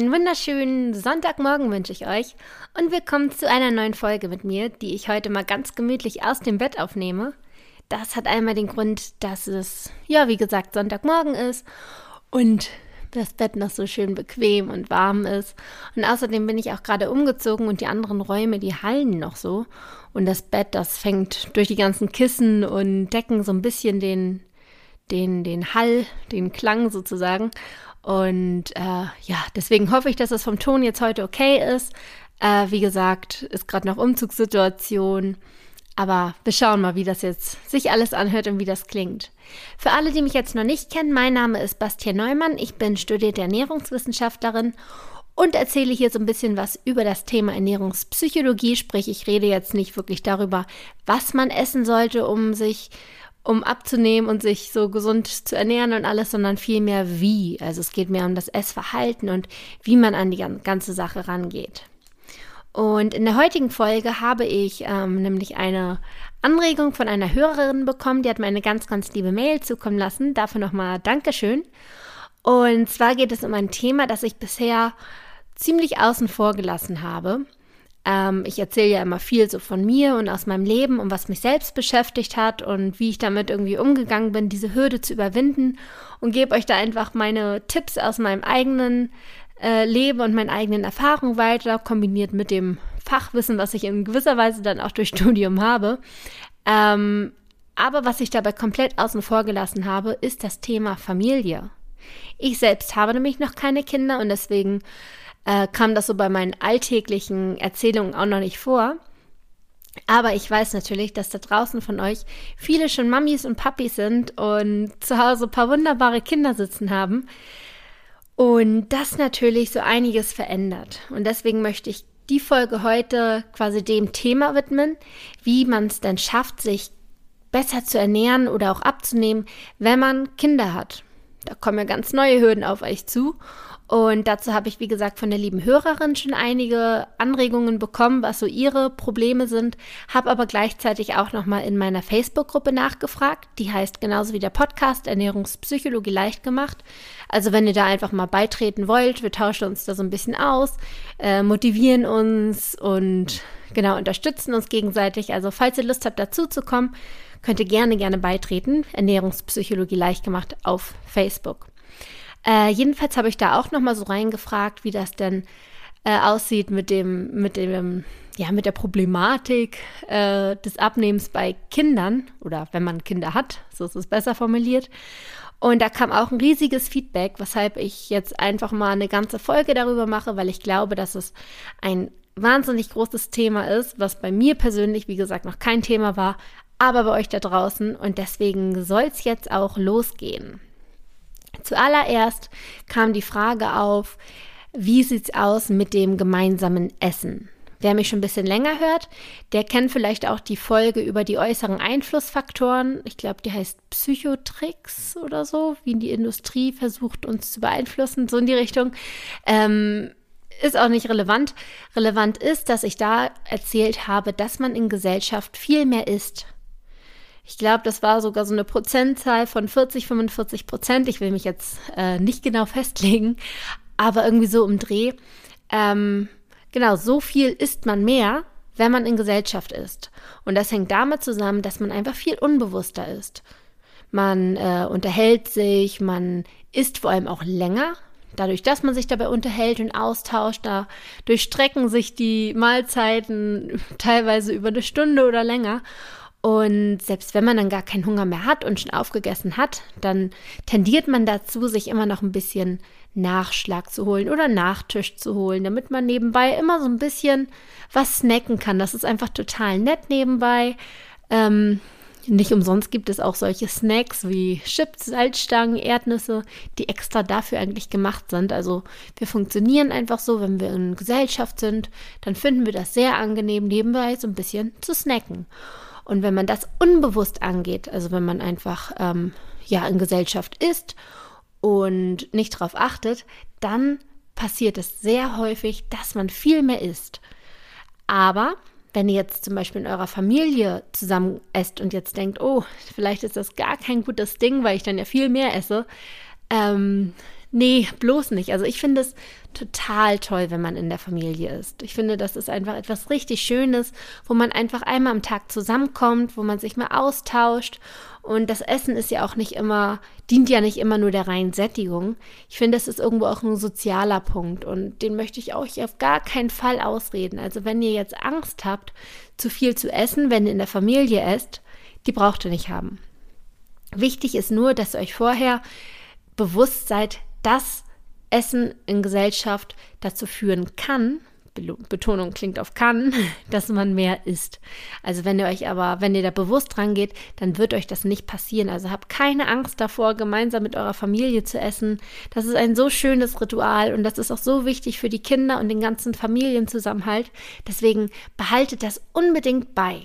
Einen wunderschönen Sonntagmorgen wünsche ich euch und willkommen zu einer neuen Folge mit mir, die ich heute mal ganz gemütlich aus dem Bett aufnehme. Das hat einmal den Grund, dass es, ja, wie gesagt, Sonntagmorgen ist und das Bett noch so schön bequem und warm ist. Und außerdem bin ich auch gerade umgezogen und die anderen Räume, die hallen noch so. Und das Bett, das fängt durch die ganzen Kissen und Decken so ein bisschen den, den, den Hall, den Klang sozusagen. Und äh, ja, deswegen hoffe ich, dass es vom Ton jetzt heute okay ist. Äh, wie gesagt, ist gerade noch Umzugssituation. Aber wir schauen mal, wie das jetzt sich alles anhört und wie das klingt. Für alle, die mich jetzt noch nicht kennen, mein Name ist Bastian Neumann. Ich bin studierte Ernährungswissenschaftlerin und erzähle hier so ein bisschen was über das Thema Ernährungspsychologie. Sprich, ich rede jetzt nicht wirklich darüber, was man essen sollte, um sich um abzunehmen und sich so gesund zu ernähren und alles, sondern vielmehr wie. Also es geht mehr um das Essverhalten und wie man an die ganze Sache rangeht. Und in der heutigen Folge habe ich ähm, nämlich eine Anregung von einer Hörerin bekommen, die hat mir eine ganz, ganz liebe Mail zukommen lassen. Dafür nochmal Dankeschön. Und zwar geht es um ein Thema, das ich bisher ziemlich außen vor gelassen habe. Ähm, ich erzähle ja immer viel so von mir und aus meinem Leben und was mich selbst beschäftigt hat und wie ich damit irgendwie umgegangen bin, diese Hürde zu überwinden und gebe euch da einfach meine Tipps aus meinem eigenen äh, Leben und meinen eigenen Erfahrungen weiter, kombiniert mit dem Fachwissen, was ich in gewisser Weise dann auch durch Studium habe. Ähm, aber was ich dabei komplett außen vor gelassen habe, ist das Thema Familie. Ich selbst habe nämlich noch keine Kinder und deswegen äh, kam das so bei meinen alltäglichen Erzählungen auch noch nicht vor. Aber ich weiß natürlich, dass da draußen von euch viele schon Mamis und Papis sind und zu Hause ein paar wunderbare Kinder sitzen haben. Und das natürlich so einiges verändert. Und deswegen möchte ich die Folge heute quasi dem Thema widmen, wie man es denn schafft, sich besser zu ernähren oder auch abzunehmen, wenn man Kinder hat. Da kommen ja ganz neue Hürden auf euch zu. Und dazu habe ich, wie gesagt, von der lieben Hörerin schon einige Anregungen bekommen, was so ihre Probleme sind, habe aber gleichzeitig auch nochmal in meiner Facebook-Gruppe nachgefragt. Die heißt genauso wie der Podcast Ernährungspsychologie leicht gemacht. Also wenn ihr da einfach mal beitreten wollt, wir tauschen uns da so ein bisschen aus, äh, motivieren uns und genau unterstützen uns gegenseitig. Also falls ihr Lust habt, dazu zu kommen, könnt ihr gerne, gerne beitreten. Ernährungspsychologie leicht gemacht auf Facebook. Äh, jedenfalls habe ich da auch noch mal so reingefragt, wie das denn äh, aussieht mit dem, mit dem, ja, mit der Problematik äh, des Abnehmens bei Kindern oder wenn man Kinder hat, so ist es besser formuliert. Und da kam auch ein riesiges Feedback, weshalb ich jetzt einfach mal eine ganze Folge darüber mache, weil ich glaube, dass es ein wahnsinnig großes Thema ist, was bei mir persönlich, wie gesagt, noch kein Thema war, aber bei euch da draußen. Und deswegen soll es jetzt auch losgehen. Zuallererst kam die Frage auf, wie sieht's aus mit dem gemeinsamen Essen? Wer mich schon ein bisschen länger hört, der kennt vielleicht auch die Folge über die äußeren Einflussfaktoren. Ich glaube, die heißt Psychotricks oder so, wie die Industrie versucht, uns zu beeinflussen, so in die Richtung. Ähm, ist auch nicht relevant. Relevant ist, dass ich da erzählt habe, dass man in Gesellschaft viel mehr isst ich glaube, das war sogar so eine Prozentzahl von 40, 45 Prozent. Ich will mich jetzt äh, nicht genau festlegen, aber irgendwie so im Dreh. Ähm, genau, so viel isst man mehr, wenn man in Gesellschaft ist. Und das hängt damit zusammen, dass man einfach viel unbewusster ist. Man äh, unterhält sich, man isst vor allem auch länger. Dadurch, dass man sich dabei unterhält und austauscht, da durchstrecken sich die Mahlzeiten teilweise über eine Stunde oder länger. Und selbst wenn man dann gar keinen Hunger mehr hat und schon aufgegessen hat, dann tendiert man dazu, sich immer noch ein bisschen Nachschlag zu holen oder Nachtisch zu holen, damit man nebenbei immer so ein bisschen was snacken kann. Das ist einfach total nett nebenbei. Ähm, nicht umsonst gibt es auch solche Snacks wie Chips, Salzstangen, Erdnüsse, die extra dafür eigentlich gemacht sind. Also wir funktionieren einfach so, wenn wir in Gesellschaft sind, dann finden wir das sehr angenehm, nebenbei so ein bisschen zu snacken. Und wenn man das unbewusst angeht, also wenn man einfach ähm, ja in Gesellschaft ist und nicht darauf achtet, dann passiert es sehr häufig, dass man viel mehr isst. Aber wenn ihr jetzt zum Beispiel in eurer Familie zusammen esst und jetzt denkt, oh, vielleicht ist das gar kein gutes Ding, weil ich dann ja viel mehr esse, ähm, Nee, bloß nicht. Also ich finde es total toll, wenn man in der Familie ist. Ich finde, das ist einfach etwas richtig Schönes, wo man einfach einmal am Tag zusammenkommt, wo man sich mal austauscht. Und das Essen ist ja auch nicht immer, dient ja nicht immer nur der reinen Sättigung. Ich finde, das ist irgendwo auch ein sozialer Punkt und den möchte ich auch auf gar keinen Fall ausreden. Also wenn ihr jetzt Angst habt, zu viel zu essen, wenn ihr in der Familie esst, die braucht ihr nicht haben. Wichtig ist nur, dass ihr euch vorher bewusst seid, dass Essen in Gesellschaft dazu führen kann, Betonung klingt auf kann, dass man mehr isst. Also wenn ihr euch aber, wenn ihr da bewusst dran geht, dann wird euch das nicht passieren. Also habt keine Angst davor, gemeinsam mit eurer Familie zu essen. Das ist ein so schönes Ritual und das ist auch so wichtig für die Kinder und den ganzen Familienzusammenhalt. Deswegen behaltet das unbedingt bei.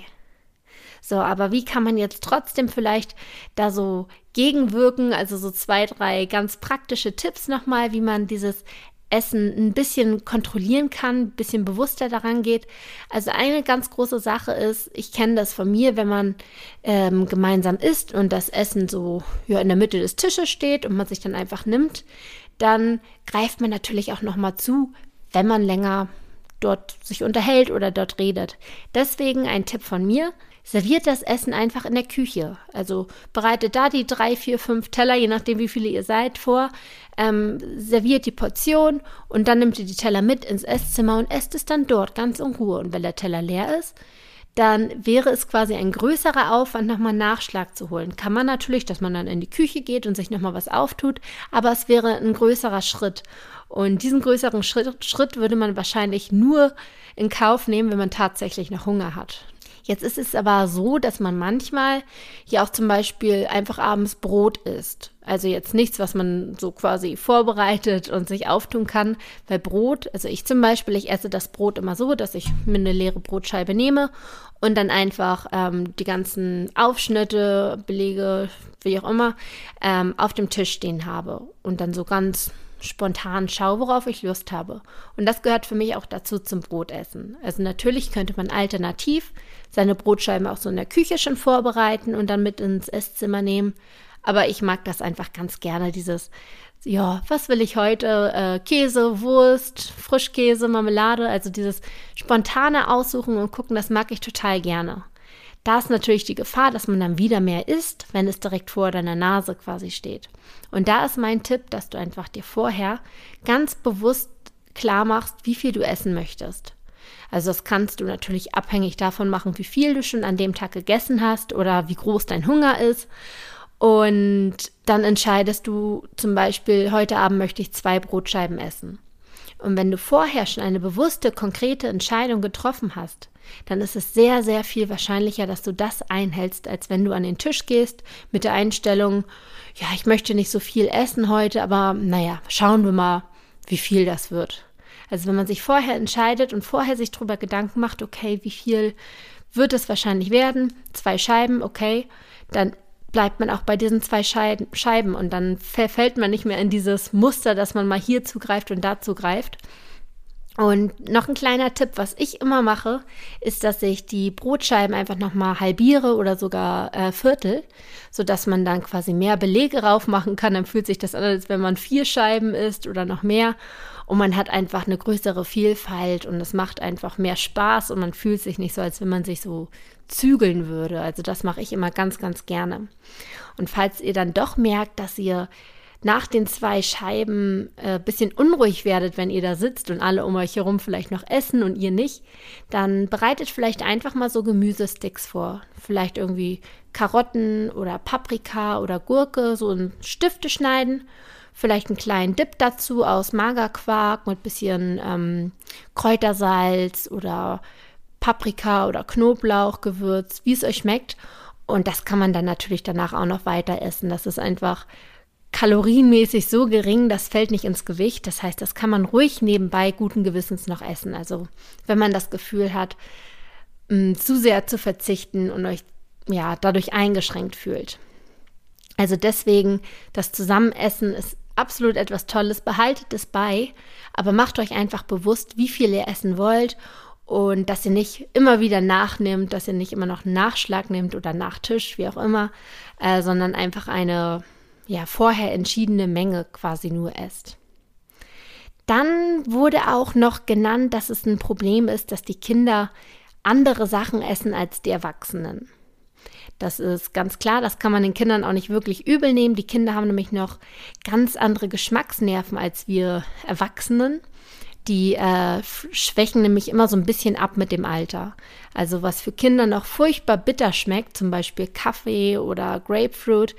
So, aber wie kann man jetzt trotzdem vielleicht da so gegenwirken? Also so zwei, drei ganz praktische Tipps nochmal, wie man dieses Essen ein bisschen kontrollieren kann, ein bisschen bewusster daran geht. Also eine ganz große Sache ist, ich kenne das von mir, wenn man ähm, gemeinsam isst und das Essen so ja, in der Mitte des Tisches steht und man sich dann einfach nimmt, dann greift man natürlich auch nochmal zu, wenn man länger dort sich unterhält oder dort redet. Deswegen ein Tipp von mir, serviert das Essen einfach in der Küche. Also bereitet da die drei, vier, fünf Teller, je nachdem wie viele ihr seid, vor. Ähm, serviert die Portion und dann nimmt ihr die Teller mit ins Esszimmer und esst es dann dort ganz in Ruhe. Und wenn der Teller leer ist, dann wäre es quasi ein größerer Aufwand, nochmal Nachschlag zu holen. Kann man natürlich, dass man dann in die Küche geht und sich nochmal was auftut, aber es wäre ein größerer Schritt. Und diesen größeren Schritt, Schritt würde man wahrscheinlich nur in Kauf nehmen, wenn man tatsächlich noch Hunger hat. Jetzt ist es aber so, dass man manchmal ja auch zum Beispiel einfach abends Brot isst. Also jetzt nichts, was man so quasi vorbereitet und sich auftun kann. Weil Brot, also ich zum Beispiel, ich esse das Brot immer so, dass ich mir eine leere Brotscheibe nehme und dann einfach ähm, die ganzen Aufschnitte, Belege, wie auch immer, ähm, auf dem Tisch stehen habe. Und dann so ganz spontan schaue, worauf ich Lust habe. Und das gehört für mich auch dazu zum Brotessen. Also natürlich könnte man alternativ seine Brotscheiben auch so in der Küche schon vorbereiten und dann mit ins Esszimmer nehmen. Aber ich mag das einfach ganz gerne, dieses, ja, was will ich heute? Äh, Käse, Wurst, Frischkäse, Marmelade, also dieses spontane Aussuchen und gucken, das mag ich total gerne. Da ist natürlich die Gefahr, dass man dann wieder mehr isst, wenn es direkt vor deiner Nase quasi steht. Und da ist mein Tipp, dass du einfach dir vorher ganz bewusst klar machst, wie viel du essen möchtest. Also das kannst du natürlich abhängig davon machen, wie viel du schon an dem Tag gegessen hast oder wie groß dein Hunger ist. Und dann entscheidest du zum Beispiel, heute Abend möchte ich zwei Brotscheiben essen. Und wenn du vorher schon eine bewusste, konkrete Entscheidung getroffen hast, dann ist es sehr, sehr viel wahrscheinlicher, dass du das einhältst, als wenn du an den Tisch gehst mit der Einstellung, ja, ich möchte nicht so viel essen heute, aber naja, schauen wir mal, wie viel das wird. Also wenn man sich vorher entscheidet und vorher sich darüber Gedanken macht, okay, wie viel wird es wahrscheinlich werden, zwei Scheiben, okay, dann bleibt man auch bei diesen zwei Scheiben und dann verfällt man nicht mehr in dieses Muster, dass man mal hier zugreift und da zugreift. Und noch ein kleiner Tipp, was ich immer mache, ist, dass ich die Brotscheiben einfach nochmal halbiere oder sogar äh, viertel, sodass man dann quasi mehr Belege rauf machen kann. Dann fühlt sich das an, als wenn man vier Scheiben isst oder noch mehr. Und man hat einfach eine größere Vielfalt und es macht einfach mehr Spaß und man fühlt sich nicht so, als wenn man sich so zügeln würde. Also das mache ich immer ganz, ganz gerne. Und falls ihr dann doch merkt, dass ihr nach den zwei Scheiben ein äh, bisschen unruhig werdet, wenn ihr da sitzt und alle um euch herum vielleicht noch essen und ihr nicht, dann bereitet vielleicht einfach mal so Gemüsesticks vor. Vielleicht irgendwie Karotten oder Paprika oder Gurke so in Stifte schneiden. Vielleicht einen kleinen Dip dazu aus Magerquark mit bisschen ähm, Kräutersalz oder Paprika oder Knoblauchgewürz, wie es euch schmeckt. Und das kann man dann natürlich danach auch noch weiter essen. Das ist einfach kalorienmäßig so gering, das fällt nicht ins Gewicht. Das heißt, das kann man ruhig nebenbei guten Gewissens noch essen. Also wenn man das Gefühl hat, mh, mm, zu sehr zu verzichten und euch ja dadurch eingeschränkt fühlt. Also deswegen, das Zusammenessen ist absolut etwas Tolles. Behaltet es bei, aber macht euch einfach bewusst, wie viel ihr essen wollt und dass ihr nicht immer wieder nachnimmt, dass ihr nicht immer noch Nachschlag nehmt oder Nachtisch, wie auch immer, äh, sondern einfach eine, ja vorher entschiedene Menge quasi nur esst. Dann wurde auch noch genannt, dass es ein Problem ist, dass die Kinder andere Sachen essen als die Erwachsenen. Das ist ganz klar, das kann man den Kindern auch nicht wirklich übel nehmen. Die Kinder haben nämlich noch ganz andere Geschmacksnerven als wir Erwachsenen. Die äh, schwächen nämlich immer so ein bisschen ab mit dem Alter. Also was für Kinder noch furchtbar bitter schmeckt, zum Beispiel Kaffee oder Grapefruit,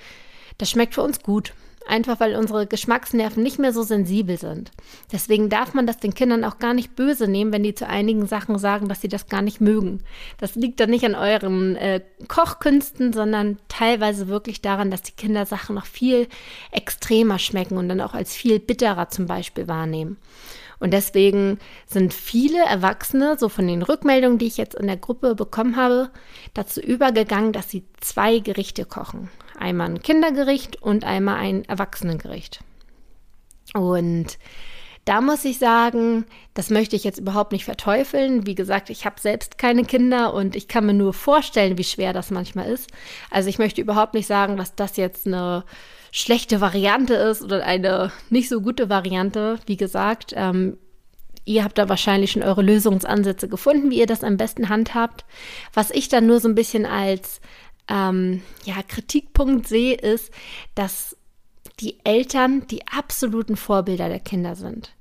das schmeckt für uns gut. Einfach weil unsere Geschmacksnerven nicht mehr so sensibel sind. Deswegen darf man das den Kindern auch gar nicht böse nehmen, wenn die zu einigen Sachen sagen, dass sie das gar nicht mögen. Das liegt dann nicht an euren äh, Kochkünsten, sondern teilweise wirklich daran, dass die Kinder Sachen noch viel extremer schmecken und dann auch als viel bitterer zum Beispiel wahrnehmen. Und deswegen sind viele Erwachsene, so von den Rückmeldungen, die ich jetzt in der Gruppe bekommen habe, dazu übergegangen, dass sie zwei Gerichte kochen. Einmal ein Kindergericht und einmal ein Erwachsenengericht. Und da muss ich sagen, das möchte ich jetzt überhaupt nicht verteufeln. Wie gesagt, ich habe selbst keine Kinder und ich kann mir nur vorstellen, wie schwer das manchmal ist. Also ich möchte überhaupt nicht sagen, dass das jetzt eine schlechte Variante ist oder eine nicht so gute Variante. Wie gesagt, ähm, ihr habt da wahrscheinlich schon eure Lösungsansätze gefunden, wie ihr das am besten handhabt. Was ich dann nur so ein bisschen als ähm, ja, Kritikpunkt sehe, ist, dass die Eltern die absoluten Vorbilder der Kinder sind.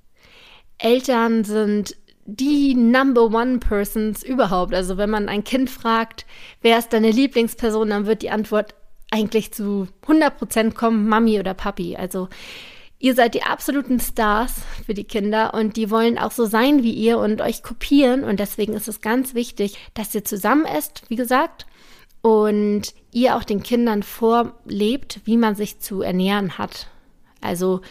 Eltern sind die Number One Persons überhaupt. Also wenn man ein Kind fragt, wer ist deine Lieblingsperson, dann wird die Antwort eigentlich zu 100% kommen, Mami oder Papi. Also ihr seid die absoluten Stars für die Kinder und die wollen auch so sein wie ihr und euch kopieren. Und deswegen ist es ganz wichtig, dass ihr zusammen esst, wie gesagt, und ihr auch den Kindern vorlebt, wie man sich zu ernähren hat. Also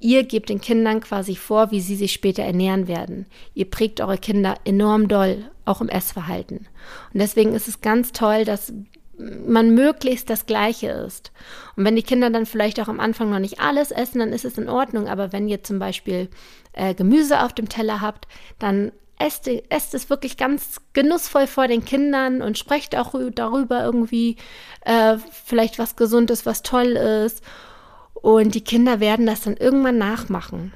ihr gebt den Kindern quasi vor, wie sie sich später ernähren werden. Ihr prägt eure Kinder enorm doll, auch im Essverhalten. Und deswegen ist es ganz toll, dass man möglichst das Gleiche ist. Und wenn die Kinder dann vielleicht auch am Anfang noch nicht alles essen, dann ist es in Ordnung. Aber wenn ihr zum Beispiel äh, Gemüse auf dem Teller habt, dann esst, esst es wirklich ganz genussvoll vor den Kindern und sprecht auch darüber irgendwie äh, vielleicht was Gesundes, was toll ist. Und die Kinder werden das dann irgendwann nachmachen.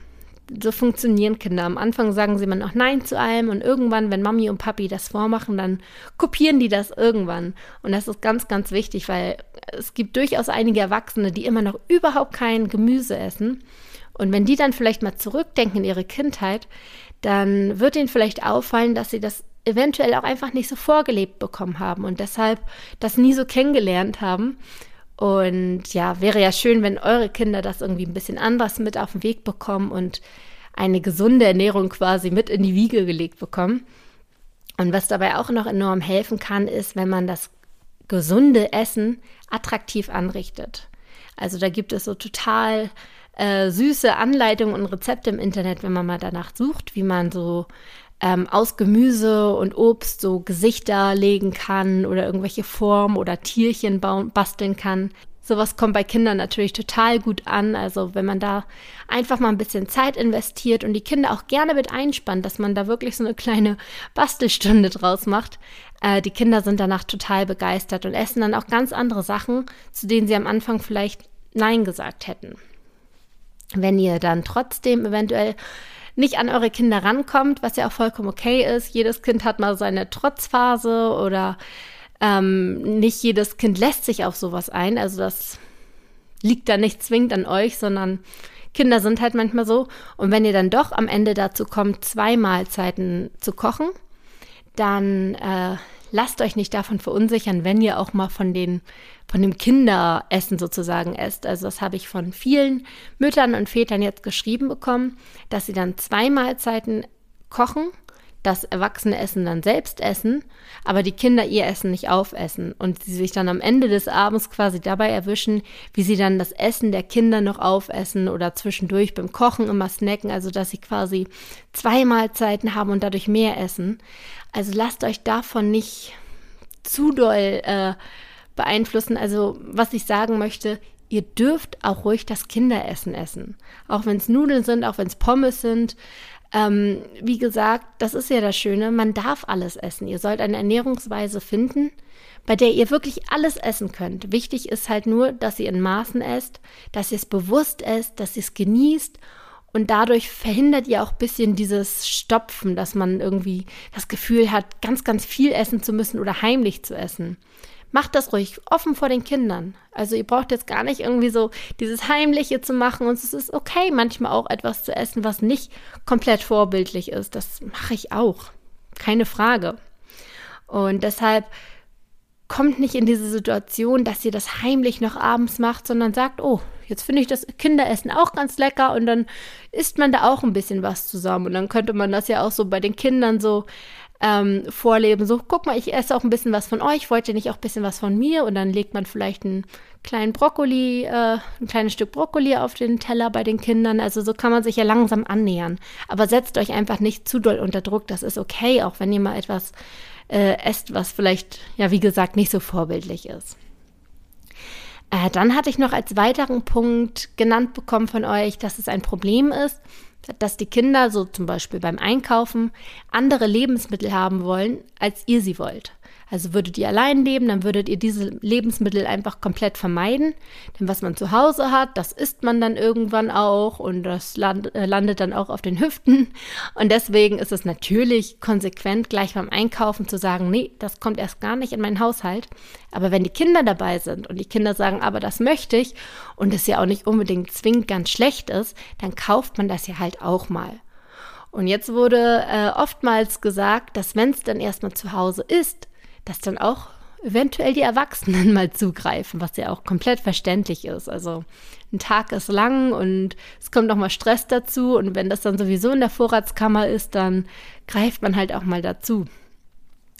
So funktionieren Kinder. Am Anfang sagen sie immer noch Nein zu allem und irgendwann, wenn Mami und Papi das vormachen, dann kopieren die das irgendwann. Und das ist ganz, ganz wichtig, weil es gibt durchaus einige Erwachsene, die immer noch überhaupt kein Gemüse essen. Und wenn die dann vielleicht mal zurückdenken in ihre Kindheit, dann wird ihnen vielleicht auffallen, dass sie das eventuell auch einfach nicht so vorgelebt bekommen haben und deshalb das nie so kennengelernt haben. Und ja, wäre ja schön, wenn eure Kinder das irgendwie ein bisschen anders mit auf den Weg bekommen und eine gesunde Ernährung quasi mit in die Wiege gelegt bekommen. Und was dabei auch noch enorm helfen kann, ist, wenn man das gesunde Essen attraktiv anrichtet. Also da gibt es so total äh, süße Anleitungen und Rezepte im Internet, wenn man mal danach sucht, wie man so ähm, aus Gemüse und Obst so Gesichter legen kann oder irgendwelche Formen oder Tierchen bauen, basteln kann. Sowas kommt bei Kindern natürlich total gut an. Also wenn man da einfach mal ein bisschen Zeit investiert und die Kinder auch gerne mit einspannt, dass man da wirklich so eine kleine Bastelstunde draus macht. Äh, die Kinder sind danach total begeistert und essen dann auch ganz andere Sachen, zu denen sie am Anfang vielleicht Nein gesagt hätten. Wenn ihr dann trotzdem eventuell nicht an eure Kinder rankommt, was ja auch vollkommen okay ist. Jedes Kind hat mal seine Trotzphase oder ähm, nicht jedes Kind lässt sich auf sowas ein. Also das liegt da nicht zwingend an euch, sondern Kinder sind halt manchmal so. Und wenn ihr dann doch am Ende dazu kommt, zwei Mahlzeiten zu kochen, dann äh, lasst euch nicht davon verunsichern, wenn ihr auch mal von den von dem Kinderessen sozusagen esst. Also das habe ich von vielen Müttern und Vätern jetzt geschrieben bekommen, dass sie dann zwei Mahlzeiten kochen, das erwachsene Essen dann selbst essen, aber die Kinder ihr Essen nicht aufessen und sie sich dann am Ende des Abends quasi dabei erwischen, wie sie dann das Essen der Kinder noch aufessen oder zwischendurch beim Kochen immer snacken, also dass sie quasi zwei Mahlzeiten haben und dadurch mehr essen. Also lasst euch davon nicht zu doll äh, beeinflussen. Also was ich sagen möchte, ihr dürft auch ruhig das Kinderessen essen. Auch wenn es Nudeln sind, auch wenn es Pommes sind. Ähm, wie gesagt, das ist ja das Schöne, man darf alles essen. Ihr sollt eine Ernährungsweise finden, bei der ihr wirklich alles essen könnt. Wichtig ist halt nur, dass ihr in Maßen esst, dass ihr es bewusst esst, dass ihr es genießt und dadurch verhindert ihr auch ein bisschen dieses Stopfen, dass man irgendwie das Gefühl hat, ganz, ganz viel essen zu müssen oder heimlich zu essen. Macht das ruhig offen vor den Kindern. Also ihr braucht jetzt gar nicht irgendwie so dieses Heimliche zu machen und es ist okay, manchmal auch etwas zu essen, was nicht komplett vorbildlich ist. Das mache ich auch. Keine Frage. Und deshalb kommt nicht in diese Situation, dass ihr das heimlich noch abends macht, sondern sagt, oh, jetzt finde ich das Kinderessen auch ganz lecker und dann isst man da auch ein bisschen was zusammen. Und dann könnte man das ja auch so bei den Kindern so ähm, vorleben. So, guck mal, ich esse auch ein bisschen was von euch, wollt ihr nicht auch ein bisschen was von mir? Und dann legt man vielleicht einen kleinen Brokkoli, äh, ein kleines Stück Brokkoli auf den Teller bei den Kindern. Also so kann man sich ja langsam annähern. Aber setzt euch einfach nicht zu doll unter Druck. Das ist okay, auch wenn ihr mal etwas äh, esst, was vielleicht, ja, wie gesagt, nicht so vorbildlich ist. Äh, dann hatte ich noch als weiteren Punkt genannt bekommen von euch, dass es ein Problem ist, dass die Kinder so zum Beispiel beim Einkaufen andere Lebensmittel haben wollen, als ihr sie wollt. Also würdet ihr allein leben, dann würdet ihr diese Lebensmittel einfach komplett vermeiden. Denn was man zu Hause hat, das isst man dann irgendwann auch und das land, äh, landet dann auch auf den Hüften. Und deswegen ist es natürlich konsequent, gleich beim Einkaufen zu sagen, nee, das kommt erst gar nicht in meinen Haushalt. Aber wenn die Kinder dabei sind und die Kinder sagen, aber das möchte ich und es ja auch nicht unbedingt zwingend ganz schlecht ist, dann kauft man das ja halt auch mal. Und jetzt wurde äh, oftmals gesagt, dass wenn es dann erstmal zu Hause ist, dass dann auch eventuell die Erwachsenen mal zugreifen, was ja auch komplett verständlich ist. Also ein Tag ist lang und es kommt noch mal Stress dazu und wenn das dann sowieso in der Vorratskammer ist, dann greift man halt auch mal dazu.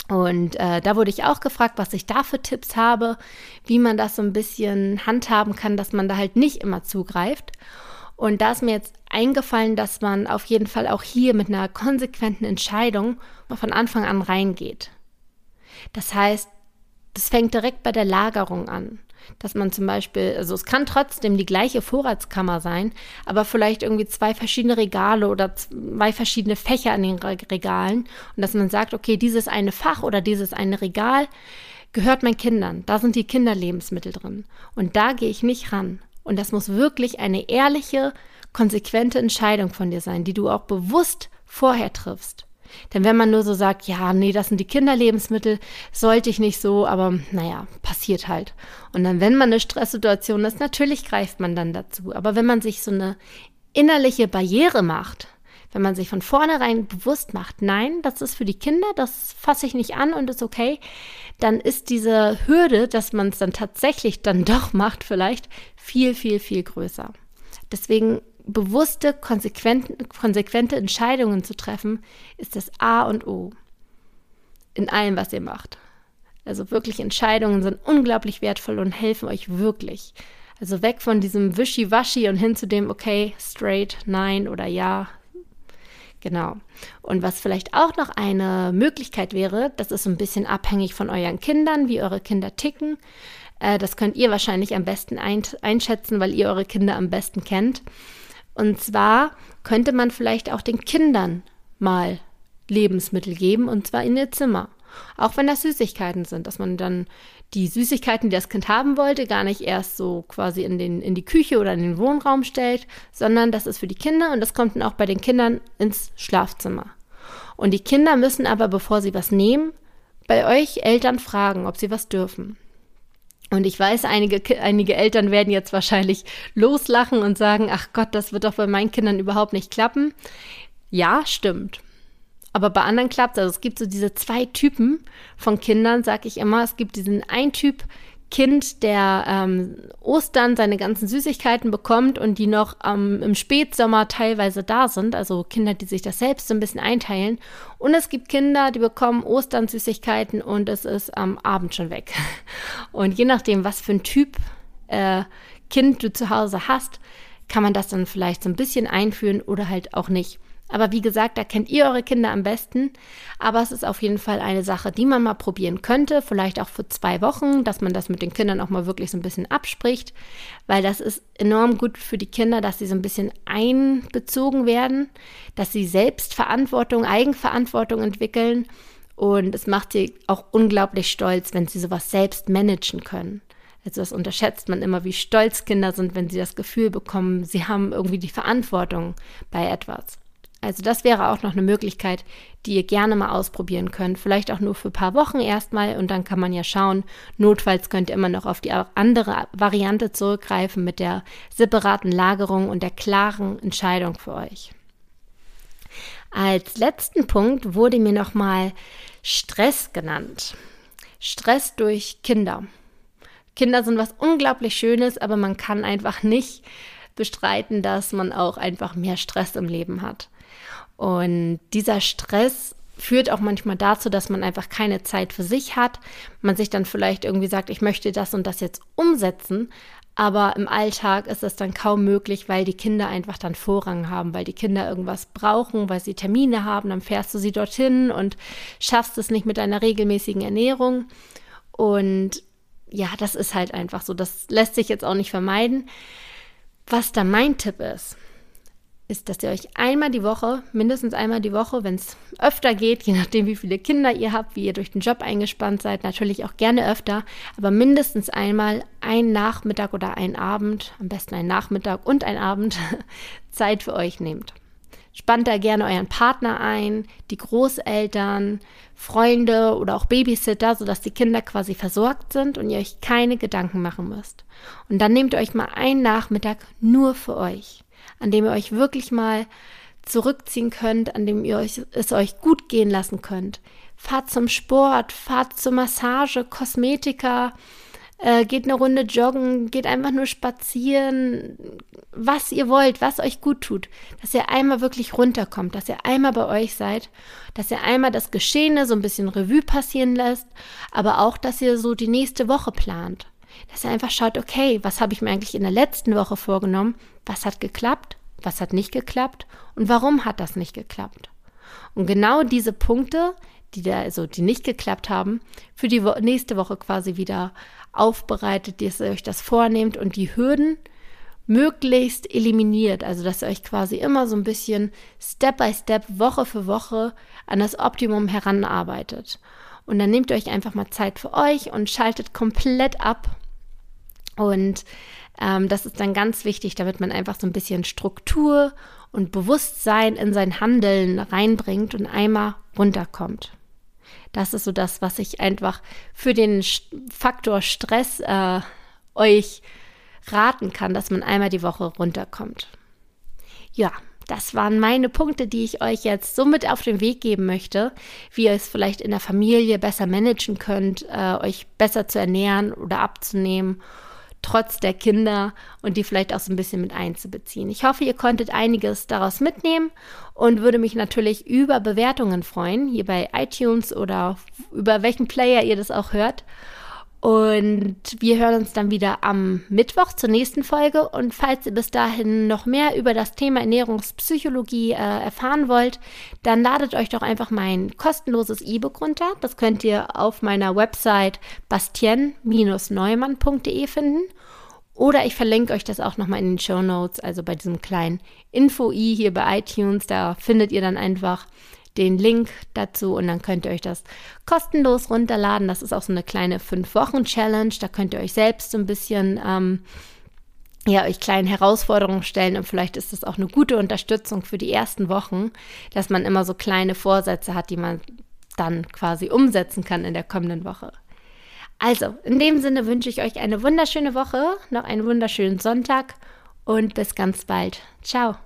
Und äh, da wurde ich auch gefragt, was ich da für Tipps habe, wie man das so ein bisschen handhaben kann, dass man da halt nicht immer zugreift. Und da ist mir jetzt eingefallen, dass man auf jeden Fall auch hier mit einer konsequenten Entscheidung von Anfang an reingeht. Das heißt, das fängt direkt bei der Lagerung an. Dass man zum Beispiel, also es kann trotzdem die gleiche Vorratskammer sein, aber vielleicht irgendwie zwei verschiedene Regale oder zwei verschiedene Fächer an den Regalen und dass man sagt, okay, dieses eine Fach oder dieses eine Regal gehört meinen Kindern. Da sind die Kinderlebensmittel drin. Und da gehe ich nicht ran. Und das muss wirklich eine ehrliche, konsequente Entscheidung von dir sein, die du auch bewusst vorher triffst. Denn wenn man nur so sagt, ja, nee, das sind die Kinderlebensmittel, sollte ich nicht so, aber naja, passiert halt. Und dann, wenn man eine Stresssituation ist, natürlich greift man dann dazu. Aber wenn man sich so eine innerliche Barriere macht, wenn man sich von vornherein bewusst macht, nein, das ist für die Kinder, das fasse ich nicht an und ist okay, dann ist diese Hürde, dass man es dann tatsächlich dann doch macht, vielleicht viel, viel, viel größer. Deswegen bewusste, konsequente Entscheidungen zu treffen, ist das A und O in allem, was ihr macht. Also wirklich Entscheidungen sind unglaublich wertvoll und helfen euch wirklich. Also weg von diesem Wischi-Waschi und hin zu dem, okay, straight, nein oder ja. Genau. Und was vielleicht auch noch eine Möglichkeit wäre, das ist ein bisschen abhängig von euren Kindern, wie eure Kinder ticken. Äh, das könnt ihr wahrscheinlich am besten einschätzen, weil ihr eure Kinder am besten kennt. Und zwar könnte man vielleicht auch den Kindern mal Lebensmittel geben, und zwar in ihr Zimmer. Auch wenn das Süßigkeiten sind, dass man dann die Süßigkeiten, die das Kind haben wollte, gar nicht erst so quasi in, den, in die Küche oder in den Wohnraum stellt, sondern das ist für die Kinder und das kommt dann auch bei den Kindern ins Schlafzimmer. Und die Kinder müssen aber, bevor sie was nehmen, bei euch Eltern fragen, ob sie was dürfen. Und ich weiß, einige, einige Eltern werden jetzt wahrscheinlich loslachen und sagen, ach Gott, das wird doch bei meinen Kindern überhaupt nicht klappen. Ja, stimmt. Aber bei anderen klappt es. Also es gibt so diese zwei Typen von Kindern, sag ich immer. Es gibt diesen einen Typ, Kind, der ähm, Ostern seine ganzen Süßigkeiten bekommt und die noch ähm, im Spätsommer teilweise da sind, also Kinder, die sich das selbst so ein bisschen einteilen. Und es gibt Kinder, die bekommen Ostern Süßigkeiten und es ist am Abend schon weg. Und je nachdem, was für ein Typ äh, Kind du zu Hause hast, kann man das dann vielleicht so ein bisschen einführen oder halt auch nicht. Aber wie gesagt, da kennt ihr eure Kinder am besten. Aber es ist auf jeden Fall eine Sache, die man mal probieren könnte, vielleicht auch für zwei Wochen, dass man das mit den Kindern auch mal wirklich so ein bisschen abspricht, weil das ist enorm gut für die Kinder, dass sie so ein bisschen einbezogen werden, dass sie Selbstverantwortung, Eigenverantwortung entwickeln. Und es macht sie auch unglaublich stolz, wenn sie sowas selbst managen können. Also das unterschätzt man immer, wie stolz Kinder sind, wenn sie das Gefühl bekommen, sie haben irgendwie die Verantwortung bei etwas. Also das wäre auch noch eine Möglichkeit, die ihr gerne mal ausprobieren könnt. Vielleicht auch nur für ein paar Wochen erstmal und dann kann man ja schauen. Notfalls könnt ihr immer noch auf die andere Variante zurückgreifen mit der separaten Lagerung und der klaren Entscheidung für euch. Als letzten Punkt wurde mir nochmal Stress genannt. Stress durch Kinder. Kinder sind was unglaublich Schönes, aber man kann einfach nicht bestreiten, dass man auch einfach mehr Stress im Leben hat. Und dieser Stress führt auch manchmal dazu, dass man einfach keine Zeit für sich hat. Man sich dann vielleicht irgendwie sagt, ich möchte das und das jetzt umsetzen. Aber im Alltag ist das dann kaum möglich, weil die Kinder einfach dann Vorrang haben, weil die Kinder irgendwas brauchen, weil sie Termine haben. Dann fährst du sie dorthin und schaffst es nicht mit deiner regelmäßigen Ernährung. Und ja, das ist halt einfach so. Das lässt sich jetzt auch nicht vermeiden. Was da mein Tipp ist, ist, dass ihr euch einmal die Woche, mindestens einmal die Woche, wenn es öfter geht, je nachdem, wie viele Kinder ihr habt, wie ihr durch den Job eingespannt seid, natürlich auch gerne öfter, aber mindestens einmal einen Nachmittag oder einen Abend, am besten einen Nachmittag und einen Abend, Zeit für euch nehmt. Spannt da gerne euren Partner ein, die Großeltern, Freunde oder auch Babysitter, sodass die Kinder quasi versorgt sind und ihr euch keine Gedanken machen müsst. Und dann nehmt ihr euch mal einen Nachmittag nur für euch an dem ihr euch wirklich mal zurückziehen könnt, an dem ihr euch, es euch gut gehen lassen könnt. Fahrt zum Sport, fahrt zur Massage, Kosmetika, äh, geht eine Runde joggen, geht einfach nur spazieren, was ihr wollt, was euch gut tut, dass ihr einmal wirklich runterkommt, dass ihr einmal bei euch seid, dass ihr einmal das Geschehene so ein bisschen Revue passieren lässt, aber auch, dass ihr so die nächste Woche plant dass ihr einfach schaut, okay, was habe ich mir eigentlich in der letzten Woche vorgenommen? Was hat geklappt? Was hat nicht geklappt? Und warum hat das nicht geklappt? Und genau diese Punkte, die da, also die nicht geklappt haben, für die nächste Woche quasi wieder aufbereitet, dass ihr euch das vornehmt und die Hürden möglichst eliminiert. Also, dass ihr euch quasi immer so ein bisschen Step by Step, Woche für Woche an das Optimum heranarbeitet. Und dann nehmt ihr euch einfach mal Zeit für euch und schaltet komplett ab und ähm, das ist dann ganz wichtig, damit man einfach so ein bisschen Struktur und Bewusstsein in sein Handeln reinbringt und einmal runterkommt. Das ist so das, was ich einfach für den Faktor Stress äh, euch raten kann, dass man einmal die Woche runterkommt. Ja, das waren meine Punkte, die ich euch jetzt so mit auf den Weg geben möchte, wie ihr es vielleicht in der Familie besser managen könnt, äh, euch besser zu ernähren oder abzunehmen trotz der Kinder und die vielleicht auch so ein bisschen mit einzubeziehen. Ich hoffe, ihr konntet einiges daraus mitnehmen und würde mich natürlich über Bewertungen freuen, hier bei iTunes oder über welchen Player ihr das auch hört. Und wir hören uns dann wieder am Mittwoch zur nächsten Folge. Und falls ihr bis dahin noch mehr über das Thema Ernährungspsychologie äh, erfahren wollt, dann ladet euch doch einfach mein kostenloses E-Book runter. Das könnt ihr auf meiner Website bastien-neumann.de finden. Oder ich verlinke euch das auch nochmal in den Show Notes, also bei diesem kleinen Info-I hier bei iTunes. Da findet ihr dann einfach den Link dazu und dann könnt ihr euch das kostenlos runterladen. Das ist auch so eine kleine 5-Wochen-Challenge. Da könnt ihr euch selbst so ein bisschen ähm, ja, euch kleinen Herausforderungen stellen und vielleicht ist das auch eine gute Unterstützung für die ersten Wochen, dass man immer so kleine Vorsätze hat, die man dann quasi umsetzen kann in der kommenden Woche. Also, in dem Sinne wünsche ich euch eine wunderschöne Woche, noch einen wunderschönen Sonntag und bis ganz bald. Ciao.